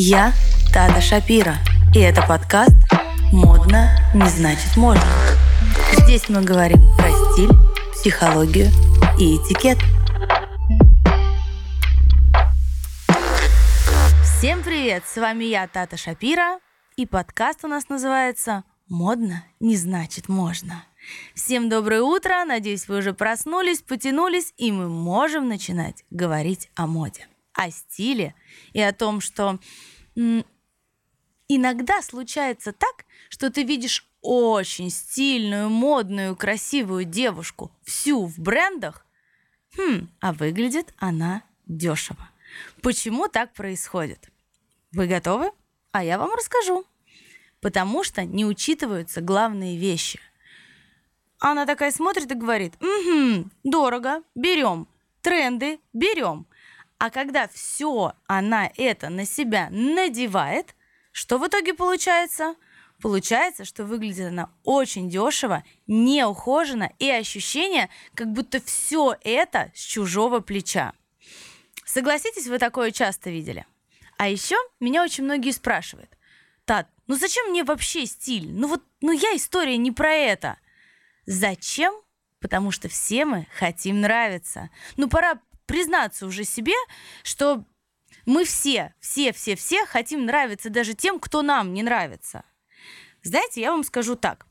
Я Тата Шапира, и это подкаст «Модно не значит можно». Здесь мы говорим про стиль, психологию и этикет. Всем привет! С вами я, Тата Шапира, и подкаст у нас называется «Модно не значит можно». Всем доброе утро, надеюсь, вы уже проснулись, потянулись, и мы можем начинать говорить о моде о стиле и о том, что иногда случается так, что ты видишь очень стильную, модную, красивую девушку, всю в брендах, хм, а выглядит она дешево. Почему так происходит? Вы готовы? А я вам расскажу. Потому что не учитываются главные вещи. Она такая смотрит и говорит, угу, дорого, берем, тренды, берем. А когда все она это на себя надевает, что в итоге получается? Получается, что выглядит она очень дешево, неухоженно и ощущение, как будто все это с чужого плеча. Согласитесь, вы такое часто видели. А еще меня очень многие спрашивают, Тат, ну зачем мне вообще стиль? Ну вот, ну я история не про это. Зачем? Потому что все мы хотим нравиться. Ну пора признаться уже себе, что мы все, все, все, все хотим нравиться даже тем, кто нам не нравится. Знаете, я вам скажу так.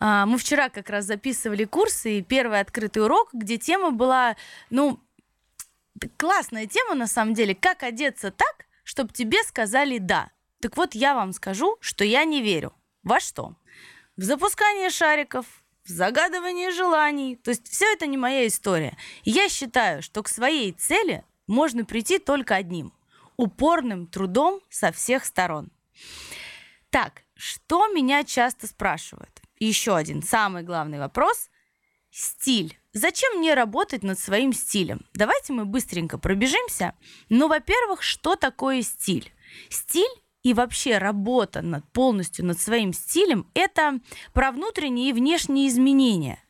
А, мы вчера как раз записывали курсы, и первый открытый урок, где тема была, ну, классная тема на самом деле, как одеться так, чтобы тебе сказали «да». Так вот, я вам скажу, что я не верю. Во что? В запускание шариков, в загадывании желаний. То есть все это не моя история. я считаю, что к своей цели можно прийти только одним – упорным трудом со всех сторон. Так, что меня часто спрашивают? Еще один самый главный вопрос – стиль. Зачем мне работать над своим стилем? Давайте мы быстренько пробежимся. Ну, во-первых, что такое стиль? Стиль и вообще работа над, полностью над своим стилем – это про внутренние и внешние изменения.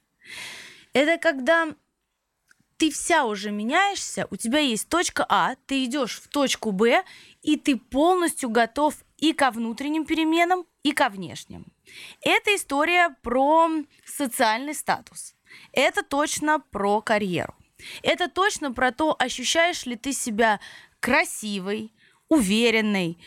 Это когда ты вся уже меняешься, у тебя есть точка А, ты идешь в точку Б, и ты полностью готов и ко внутренним переменам, и ко внешним. Это история про социальный статус. Это точно про карьеру. Это точно про то, ощущаешь ли ты себя красивой, уверенной,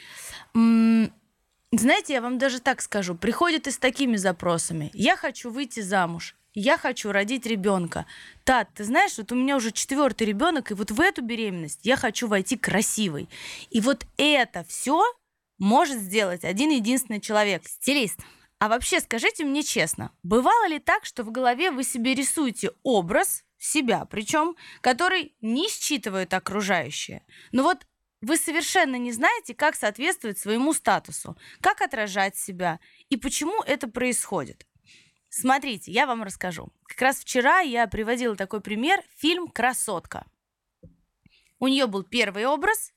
знаете, я вам даже так скажу, приходят и с такими запросами. Я хочу выйти замуж, я хочу родить ребенка. Тат, ты знаешь, вот у меня уже четвертый ребенок, и вот в эту беременность я хочу войти красивой. И вот это все может сделать один единственный человек, стилист. А вообще скажите мне честно, бывало ли так, что в голове вы себе рисуете образ себя, причем, который не считывают окружающие? Но вот вы совершенно не знаете, как соответствовать своему статусу, как отражать себя и почему это происходит. Смотрите, я вам расскажу. Как раз вчера я приводила такой пример, фильм «Красотка». У нее был первый образ,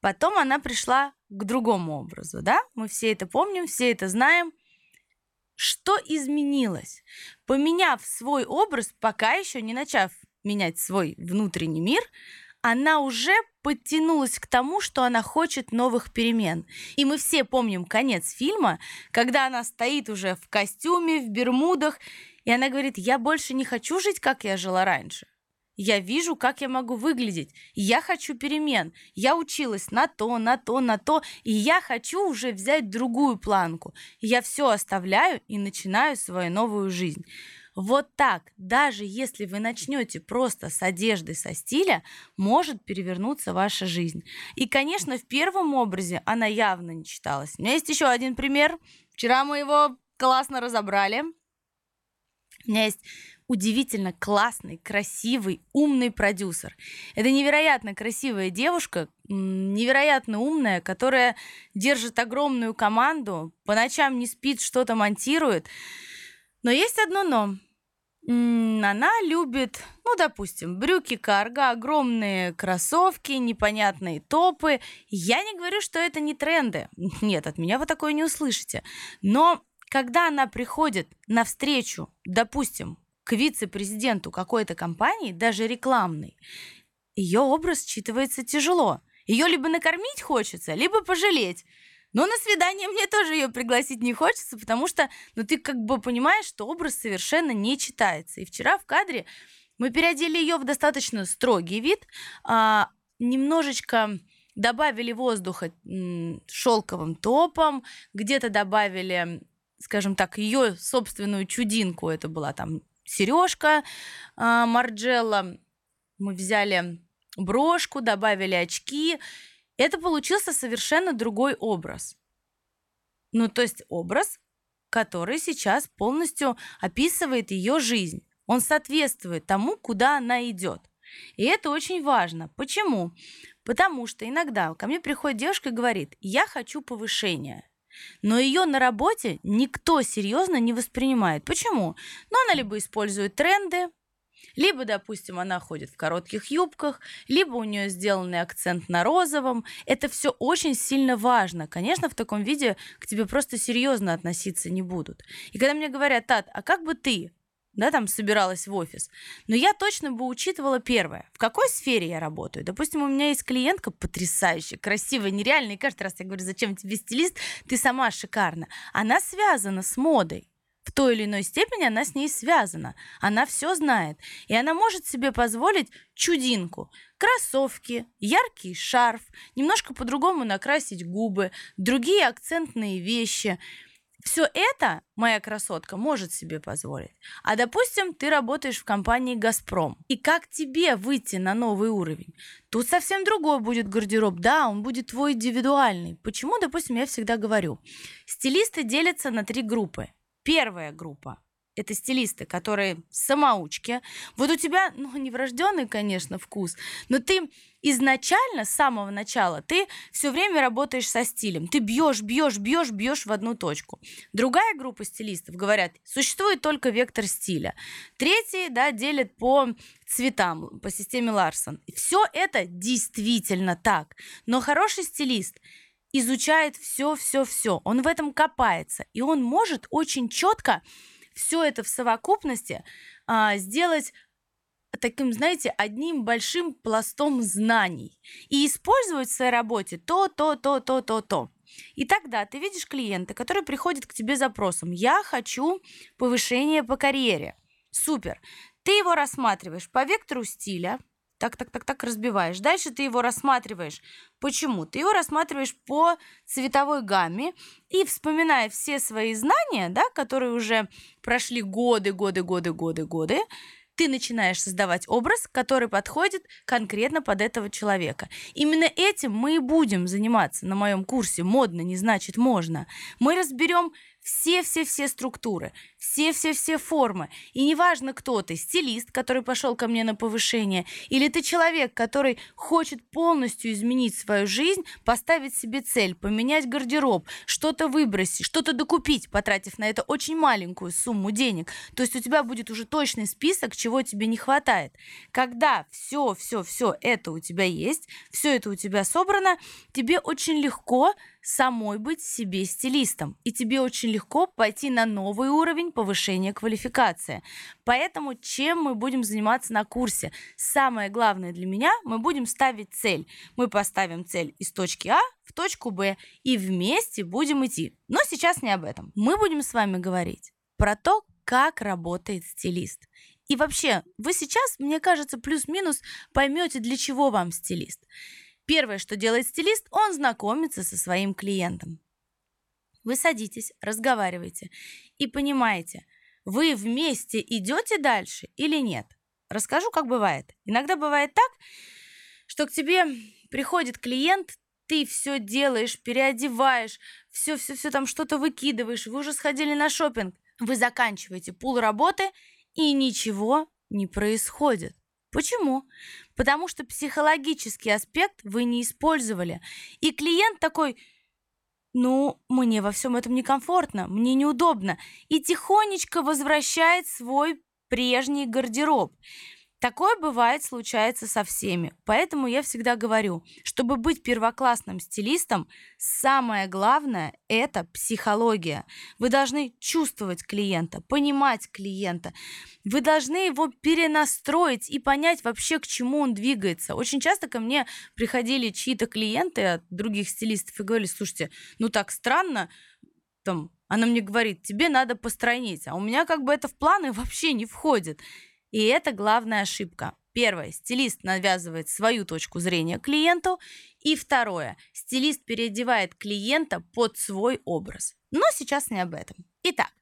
потом она пришла к другому образу, да? Мы все это помним, все это знаем. Что изменилось? Поменяв свой образ, пока еще не начав менять свой внутренний мир, она уже подтянулась к тому, что она хочет новых перемен. И мы все помним конец фильма, когда она стоит уже в костюме, в бермудах, и она говорит, я больше не хочу жить, как я жила раньше. Я вижу, как я могу выглядеть. Я хочу перемен. Я училась на то, на то, на то, и я хочу уже взять другую планку. Я все оставляю и начинаю свою новую жизнь. Вот так, даже если вы начнете просто с одежды, со стиля, может перевернуться ваша жизнь. И, конечно, в первом образе она явно не читалась. У меня есть еще один пример. Вчера мы его классно разобрали. У меня есть удивительно классный, красивый, умный продюсер. Это невероятно красивая девушка, невероятно умная, которая держит огромную команду, по ночам не спит, что-то монтирует. Но есть одно но. Она любит, ну, допустим, брюки карго, огромные кроссовки, непонятные топы. Я не говорю, что это не тренды. Нет, от меня вы такое не услышите. Но когда она приходит на встречу, допустим, к вице-президенту какой-то компании, даже рекламной, ее образ считывается тяжело. Ее либо накормить хочется, либо пожалеть. Но на свидание мне тоже ее пригласить не хочется, потому что, ну, ты как бы понимаешь, что образ совершенно не читается. И вчера в кадре мы переодели ее в достаточно строгий вид, а, немножечко добавили воздуха шелковым топом, где-то добавили, скажем так, ее собственную чудинку. Это была там сережка а, Марджелла. Мы взяли брошку, добавили очки. Это получился совершенно другой образ. Ну, то есть образ, который сейчас полностью описывает ее жизнь. Он соответствует тому, куда она идет. И это очень важно. Почему? Потому что иногда ко мне приходит девушка и говорит, я хочу повышения. Но ее на работе никто серьезно не воспринимает. Почему? Ну, она либо использует тренды, либо, допустим, она ходит в коротких юбках, либо у нее сделанный акцент на розовом. Это все очень сильно важно. Конечно, в таком виде к тебе просто серьезно относиться не будут. И когда мне говорят, Тат, а как бы ты да, там собиралась в офис. Но я точно бы учитывала первое. В какой сфере я работаю? Допустим, у меня есть клиентка потрясающая, красивая, нереальная. И каждый раз я говорю, зачем тебе стилист? Ты сама шикарна. Она связана с модой. В той или иной степени она с ней связана. Она все знает. И она может себе позволить чудинку. Кроссовки, яркий шарф, немножко по-другому накрасить губы, другие акцентные вещи – все это моя красотка может себе позволить. А допустим, ты работаешь в компании «Газпром». И как тебе выйти на новый уровень? Тут совсем другой будет гардероб. Да, он будет твой индивидуальный. Почему, допустим, я всегда говорю, стилисты делятся на три группы. Первая группа это стилисты, которые самоучки. Вот у тебя, ну, не врожденный, конечно, вкус, но ты изначально, с самого начала, ты все время работаешь со стилем. Ты бьешь, бьешь, бьешь, бьешь в одну точку. Другая группа стилистов говорят, существует только вектор стиля. Третий, да, делят по цветам, по системе Ларсон. Все это действительно так. Но хороший стилист изучает все, все, все. Он в этом копается. И он может очень четко все это в совокупности а, сделать таким, знаете, одним большим пластом знаний и использовать в своей работе то, то, то, то, то, то. И тогда ты видишь клиента, который приходит к тебе запросом «Я хочу повышение по карьере». Супер. Ты его рассматриваешь по вектору стиля, так, так, так, так разбиваешь. Дальше ты его рассматриваешь. Почему? Ты его рассматриваешь по цветовой гамме и вспоминая все свои знания, да, которые уже прошли годы, годы, годы, годы, годы, ты начинаешь создавать образ, который подходит конкретно под этого человека. Именно этим мы и будем заниматься на моем курсе «Модно не значит можно». Мы разберем все-все-все структуры, все-все-все формы. И неважно, кто ты, стилист, который пошел ко мне на повышение, или ты человек, который хочет полностью изменить свою жизнь, поставить себе цель, поменять гардероб, что-то выбросить, что-то докупить, потратив на это очень маленькую сумму денег. То есть у тебя будет уже точный список, чего тебе не хватает. Когда все-все-все это у тебя есть, все это у тебя собрано, тебе очень легко самой быть себе стилистом, и тебе очень легко пойти на новый уровень повышения квалификации. Поэтому чем мы будем заниматься на курсе? Самое главное для меня, мы будем ставить цель. Мы поставим цель из точки А в точку Б и вместе будем идти. Но сейчас не об этом. Мы будем с вами говорить про то, как работает стилист. И вообще, вы сейчас, мне кажется, плюс-минус поймете, для чего вам стилист. Первое, что делает стилист, он знакомится со своим клиентом. Вы садитесь, разговариваете и понимаете, вы вместе идете дальше или нет. Расскажу, как бывает. Иногда бывает так, что к тебе приходит клиент, ты все делаешь, переодеваешь, все-все-все там что-то выкидываешь, вы уже сходили на шопинг, вы заканчиваете пул работы, и ничего не происходит. Почему? Потому что психологический аспект вы не использовали. И клиент такой, ну, мне во всем этом некомфортно, мне неудобно. И тихонечко возвращает свой прежний гардероб. Такое бывает, случается со всеми. Поэтому я всегда говорю, чтобы быть первоклассным стилистом, самое главное – это психология. Вы должны чувствовать клиента, понимать клиента. Вы должны его перенастроить и понять вообще, к чему он двигается. Очень часто ко мне приходили чьи-то клиенты от других стилистов и говорили, слушайте, ну так странно, там, она мне говорит, тебе надо постройнить, а у меня как бы это в планы вообще не входит. И это главная ошибка. Первое, стилист навязывает свою точку зрения клиенту. И второе, стилист переодевает клиента под свой образ. Но сейчас не об этом. Итак,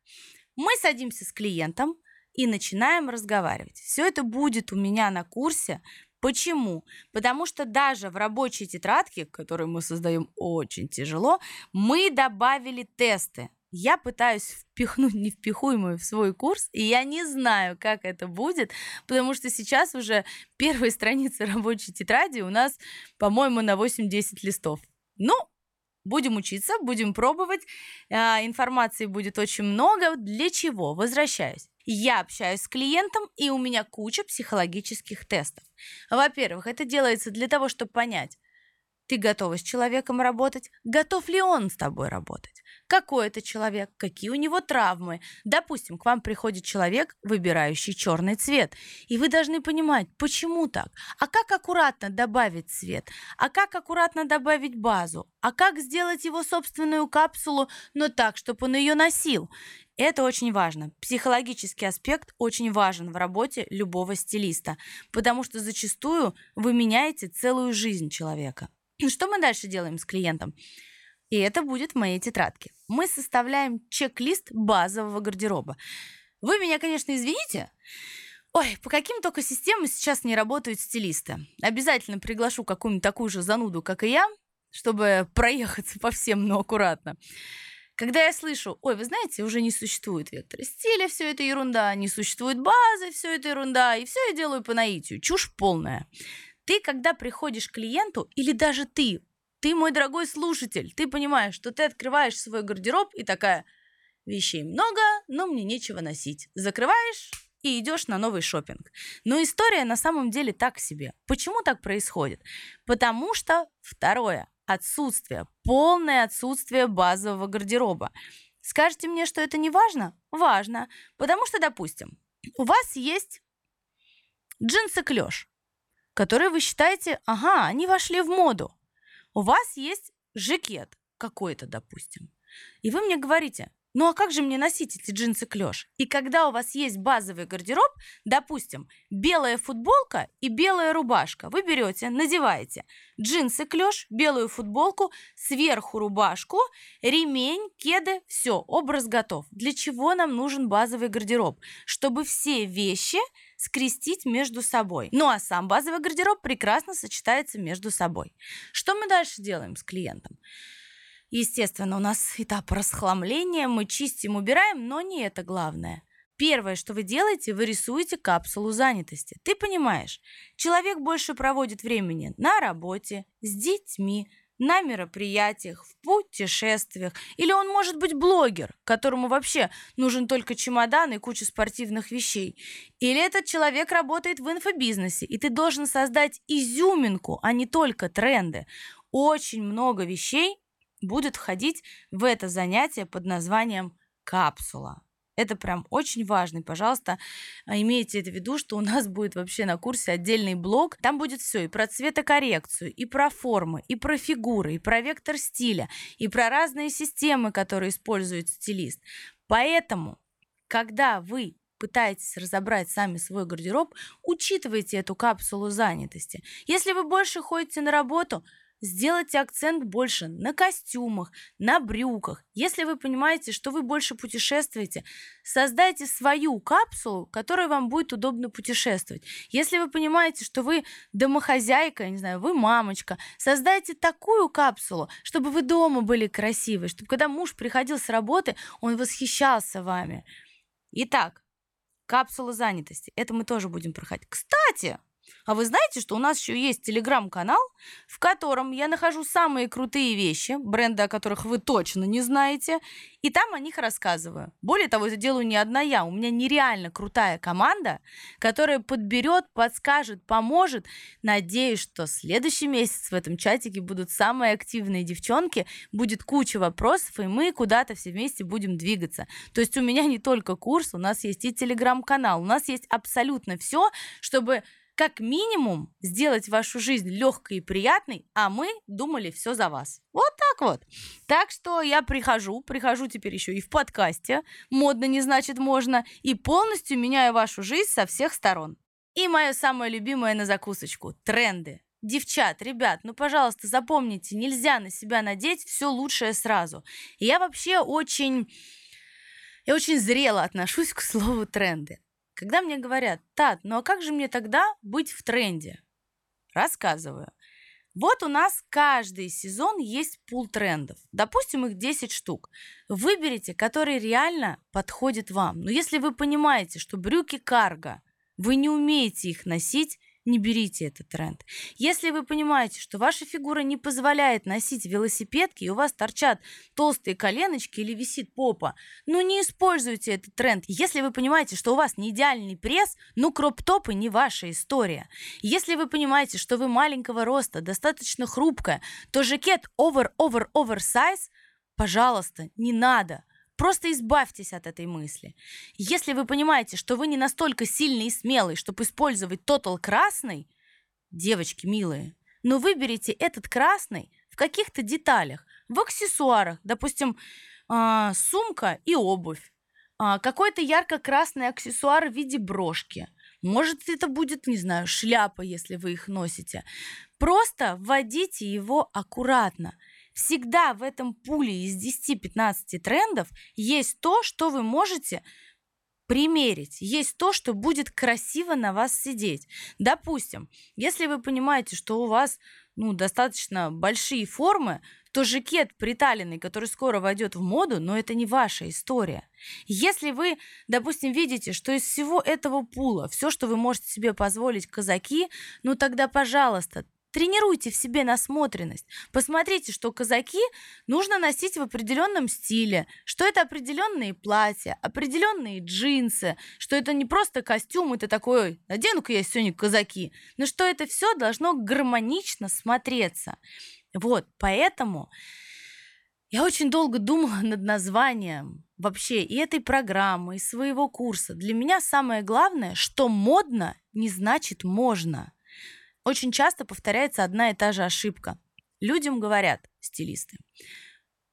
мы садимся с клиентом и начинаем разговаривать. Все это будет у меня на курсе. Почему? Потому что даже в рабочей тетрадке, которую мы создаем очень тяжело, мы добавили тесты я пытаюсь впихнуть невпихуемую в свой курс, и я не знаю, как это будет, потому что сейчас уже первые страницы рабочей тетради у нас, по-моему, на 8-10 листов. Ну, будем учиться, будем пробовать, а, информации будет очень много. Для чего? Возвращаюсь. Я общаюсь с клиентом, и у меня куча психологических тестов. Во-первых, это делается для того, чтобы понять, ты готова с человеком работать, готов ли он с тобой работать какой это человек, какие у него травмы. Допустим, к вам приходит человек, выбирающий черный цвет, и вы должны понимать, почему так, а как аккуратно добавить цвет, а как аккуратно добавить базу, а как сделать его собственную капсулу, но так, чтобы он ее носил. Это очень важно. Психологический аспект очень важен в работе любого стилиста, потому что зачастую вы меняете целую жизнь человека. Что мы дальше делаем с клиентом? И это будет в моей тетрадке. Мы составляем чек-лист базового гардероба. Вы меня, конечно, извините, Ой, по каким только системам сейчас не работают стилисты. Обязательно приглашу какую-нибудь такую же зануду, как и я, чтобы проехаться по всем, но аккуратно. Когда я слышу, ой, вы знаете, уже не существует вектора стиля, все это ерунда, не существует базы, все это ерунда, и все я делаю по наитию, чушь полная. Ты, когда приходишь к клиенту, или даже ты ты, мой дорогой слушатель, ты понимаешь, что ты открываешь свой гардероб и такая, вещей много, но мне нечего носить. Закрываешь и идешь на новый шопинг. Но история на самом деле так себе. Почему так происходит? Потому что, второе, отсутствие, полное отсутствие базового гардероба. Скажете мне, что это не важно? Важно. Потому что, допустим, у вас есть джинсы клеш, которые вы считаете, ага, они вошли в моду. У вас есть жакет какой-то, допустим, и вы мне говорите, ну а как же мне носить эти джинсы клеш? И когда у вас есть базовый гардероб, допустим, белая футболка и белая рубашка, вы берете, надеваете джинсы клеш, белую футболку, сверху рубашку, ремень, кеды, все, образ готов. Для чего нам нужен базовый гардероб? Чтобы все вещи скрестить между собой. Ну а сам базовый гардероб прекрасно сочетается между собой. Что мы дальше делаем с клиентом? Естественно, у нас этап расхламления, мы чистим, убираем, но не это главное. Первое, что вы делаете, вы рисуете капсулу занятости. Ты понимаешь, человек больше проводит времени на работе, с детьми, на мероприятиях, в путешествиях. Или он может быть блогер, которому вообще нужен только чемодан и куча спортивных вещей. Или этот человек работает в инфобизнесе, и ты должен создать изюминку, а не только тренды. Очень много вещей будет входить в это занятие под названием капсула. Это прям очень важно. И, пожалуйста, а, имейте это в виду, что у нас будет вообще на курсе отдельный блок. Там будет все и про цветокоррекцию, и про формы, и про фигуры, и про вектор стиля, и про разные системы, которые использует стилист. Поэтому, когда вы пытаетесь разобрать сами свой гардероб, учитывайте эту капсулу занятости. Если вы больше ходите на работу – Сделайте акцент больше на костюмах, на брюках. Если вы понимаете, что вы больше путешествуете, создайте свою капсулу, которой вам будет удобно путешествовать. Если вы понимаете, что вы домохозяйка, не знаю, вы мамочка, создайте такую капсулу, чтобы вы дома были красивы, чтобы когда муж приходил с работы, он восхищался вами. Итак, капсула занятости. Это мы тоже будем проходить. Кстати, А вы знаете, что у нас еще есть телеграм-канал, в котором я нахожу самые крутые вещи, бренды, о которых вы точно не знаете, и там о них рассказываю. Более того, это делаю не одна я. У меня нереально крутая команда, которая подберет, подскажет, поможет. Надеюсь, что следующий месяц в этом чатике будут самые активные девчонки, будет куча вопросов, и мы куда-то все вместе будем двигаться. То есть у меня не только курс, у нас есть и телеграм-канал, у нас есть абсолютно все, чтобы как минимум сделать вашу жизнь легкой и приятной, а мы думали все за вас. Вот так вот. Так что я прихожу, прихожу теперь еще и в подкасте, модно не значит можно, и полностью меняю вашу жизнь со всех сторон. И мое самое любимое на закусочку – тренды. Девчат, ребят, ну, пожалуйста, запомните, нельзя на себя надеть все лучшее сразу. И я вообще очень... Я очень зрело отношусь к слову тренды. Когда мне говорят, Тат, ну а как же мне тогда быть в тренде? Рассказываю. Вот у нас каждый сезон есть пул трендов. Допустим, их 10 штук. Выберите, который реально подходит вам. Но если вы понимаете, что брюки карго, вы не умеете их носить, не берите этот тренд. Если вы понимаете, что ваша фигура не позволяет носить велосипедки, и у вас торчат толстые коленочки или висит попа, ну не используйте этот тренд. Если вы понимаете, что у вас не идеальный пресс, ну кроп-топы не ваша история. Если вы понимаете, что вы маленького роста, достаточно хрупкая, то жакет over-over-oversize, пожалуйста, не надо. Просто избавьтесь от этой мысли. Если вы понимаете, что вы не настолько сильный и смелый, чтобы использовать тотал красный, девочки милые, но выберите этот красный в каких-то деталях, в аксессуарах, допустим, э, сумка и обувь, э, какой-то ярко-красный аксессуар в виде брошки. Может, это будет, не знаю, шляпа, если вы их носите. Просто вводите его аккуратно – всегда в этом пуле из 10-15 трендов есть то, что вы можете примерить. Есть то, что будет красиво на вас сидеть. Допустим, если вы понимаете, что у вас ну, достаточно большие формы, то жакет приталенный, который скоро войдет в моду, но это не ваша история. Если вы, допустим, видите, что из всего этого пула все, что вы можете себе позволить казаки, ну тогда, пожалуйста, Тренируйте в себе насмотренность. Посмотрите, что казаки нужно носить в определенном стиле, что это определенные платья, определенные джинсы, что это не просто костюм, это такой, надену-ка я сегодня казаки, но что это все должно гармонично смотреться. Вот, поэтому я очень долго думала над названием вообще и этой программы, и своего курса. Для меня самое главное, что модно не значит можно. Очень часто повторяется одна и та же ошибка. Людям говорят, стилисты,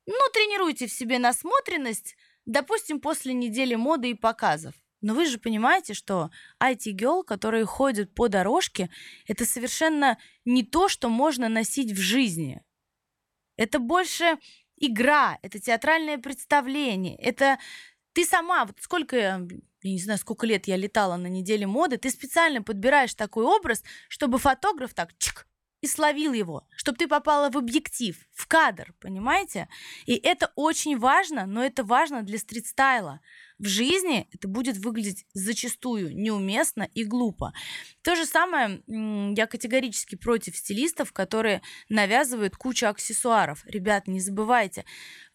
ну, тренируйте в себе насмотренность, допустим, после недели моды и показов. Но вы же понимаете, что IT-гел, которые ходят по дорожке, это совершенно не то, что можно носить в жизни. Это больше игра, это театральное представление, это ты сама, вот сколько я не знаю, сколько лет я летала на неделе моды, ты специально подбираешь такой образ, чтобы фотограф так чик, и словил его, чтобы ты попала в объектив, в кадр, понимаете? И это очень важно, но это важно для стрит-стайла. В жизни это будет выглядеть зачастую неуместно и глупо. То же самое я категорически против стилистов, которые навязывают кучу аксессуаров. Ребят, не забывайте,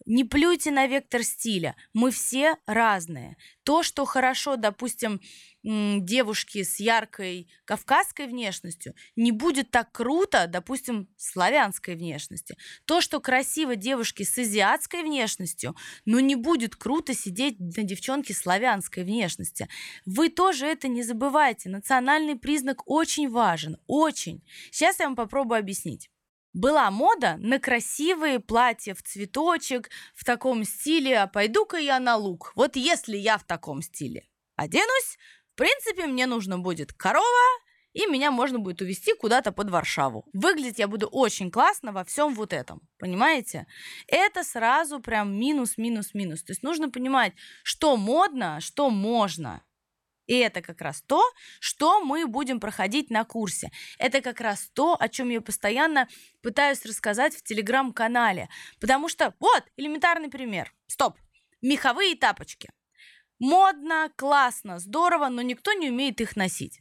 не плюйте на вектор стиля. Мы все разные. То, что хорошо, допустим, девушки с яркой кавказской внешностью, не будет так круто, допустим, славянской внешности. То, что красиво девушки с азиатской внешностью, но не будет круто сидеть на девчонке славянской внешности. Вы тоже это не забывайте. Национальный признак очень важен, очень. Сейчас я вам попробую объяснить была мода на красивые платья в цветочек, в таком стиле, а пойду-ка я на лук. Вот если я в таком стиле оденусь, в принципе, мне нужно будет корова, и меня можно будет увезти куда-то под Варшаву. Выглядеть я буду очень классно во всем вот этом, понимаете? Это сразу прям минус, минус, минус. То есть нужно понимать, что модно, что можно. И это как раз то, что мы будем проходить на курсе. Это как раз то, о чем я постоянно пытаюсь рассказать в телеграм-канале. Потому что, вот, элементарный пример. Стоп. Меховые тапочки. Модно, классно, здорово, но никто не умеет их носить.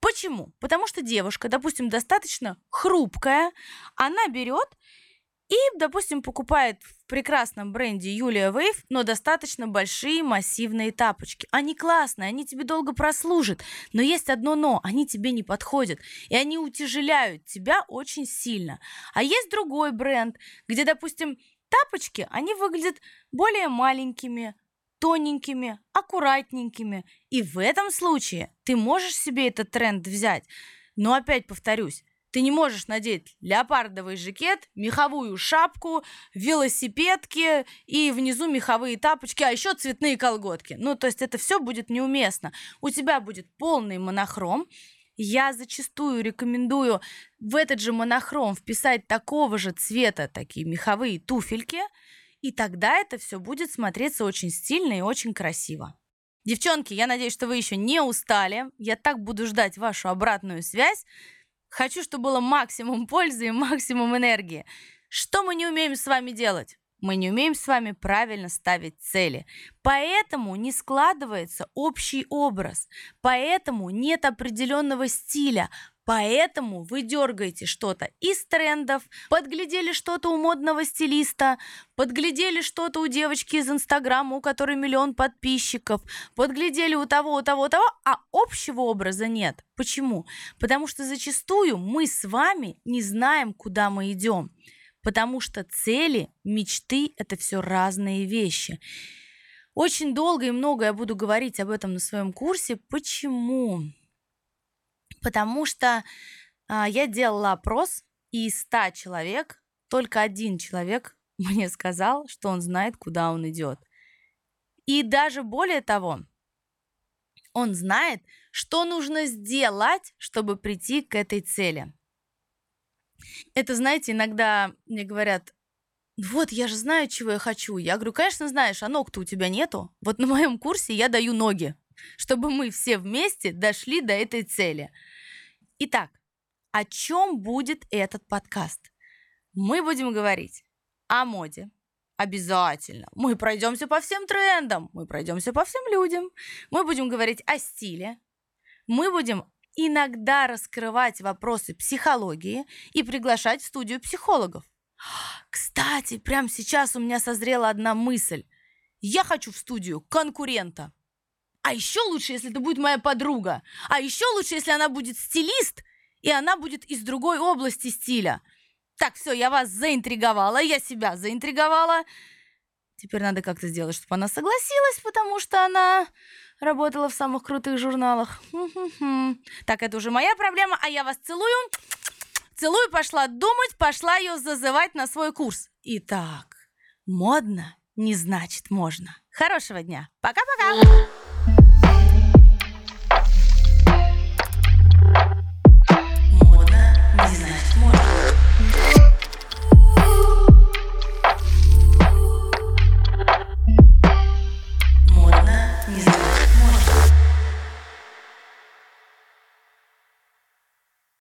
Почему? Потому что девушка, допустим, достаточно хрупкая, она берет и, допустим, покупает в прекрасном бренде Юлия Вейв, но достаточно большие массивные тапочки. Они классные, они тебе долго прослужат, но есть одно но, они тебе не подходят, и они утяжеляют тебя очень сильно. А есть другой бренд, где, допустим, тапочки, они выглядят более маленькими, тоненькими, аккуратненькими. И в этом случае ты можешь себе этот тренд взять. Но опять повторюсь, ты не можешь надеть леопардовый жакет, меховую шапку, велосипедки и внизу меховые тапочки, а еще цветные колготки. Ну, то есть это все будет неуместно. У тебя будет полный монохром. Я зачастую рекомендую в этот же монохром вписать такого же цвета такие меховые туфельки, и тогда это все будет смотреться очень стильно и очень красиво. Девчонки, я надеюсь, что вы еще не устали. Я так буду ждать вашу обратную связь. Хочу, чтобы было максимум пользы и максимум энергии. Что мы не умеем с вами делать? Мы не умеем с вами правильно ставить цели. Поэтому не складывается общий образ. Поэтому нет определенного стиля. Поэтому вы дергаете что-то из трендов, подглядели что-то у модного стилиста, подглядели что-то у девочки из Инстаграма, у которой миллион подписчиков, подглядели у того, у того, у того, а общего образа нет. Почему? Потому что зачастую мы с вами не знаем, куда мы идем. Потому что цели, мечты – это все разные вещи. Очень долго и много я буду говорить об этом на своем курсе. Почему? Потому что а, я делала опрос, и из 100 человек только один человек мне сказал, что он знает, куда он идет. И даже более того, он знает, что нужно сделать, чтобы прийти к этой цели. Это, знаете, иногда мне говорят, вот, я же знаю, чего я хочу. Я говорю, конечно, знаешь, а ног-то у тебя нету. Вот на моем курсе я даю ноги, чтобы мы все вместе дошли до этой цели. Итак, о чем будет этот подкаст? Мы будем говорить о моде. Обязательно. Мы пройдемся по всем трендам, мы пройдемся по всем людям. Мы будем говорить о стиле. Мы будем иногда раскрывать вопросы психологии и приглашать в студию психологов. Кстати, прямо сейчас у меня созрела одна мысль. Я хочу в студию конкурента. А еще лучше, если это будет моя подруга. А еще лучше, если она будет стилист, и она будет из другой области стиля. Так, все, я вас заинтриговала, я себя заинтриговала. Теперь надо как-то сделать, чтобы она согласилась, потому что она работала в самых крутых журналах. Так, это уже моя проблема, а я вас целую. Целую, пошла думать, пошла ее зазывать на свой курс. Итак, модно не значит можно. Хорошего дня. Пока-пока.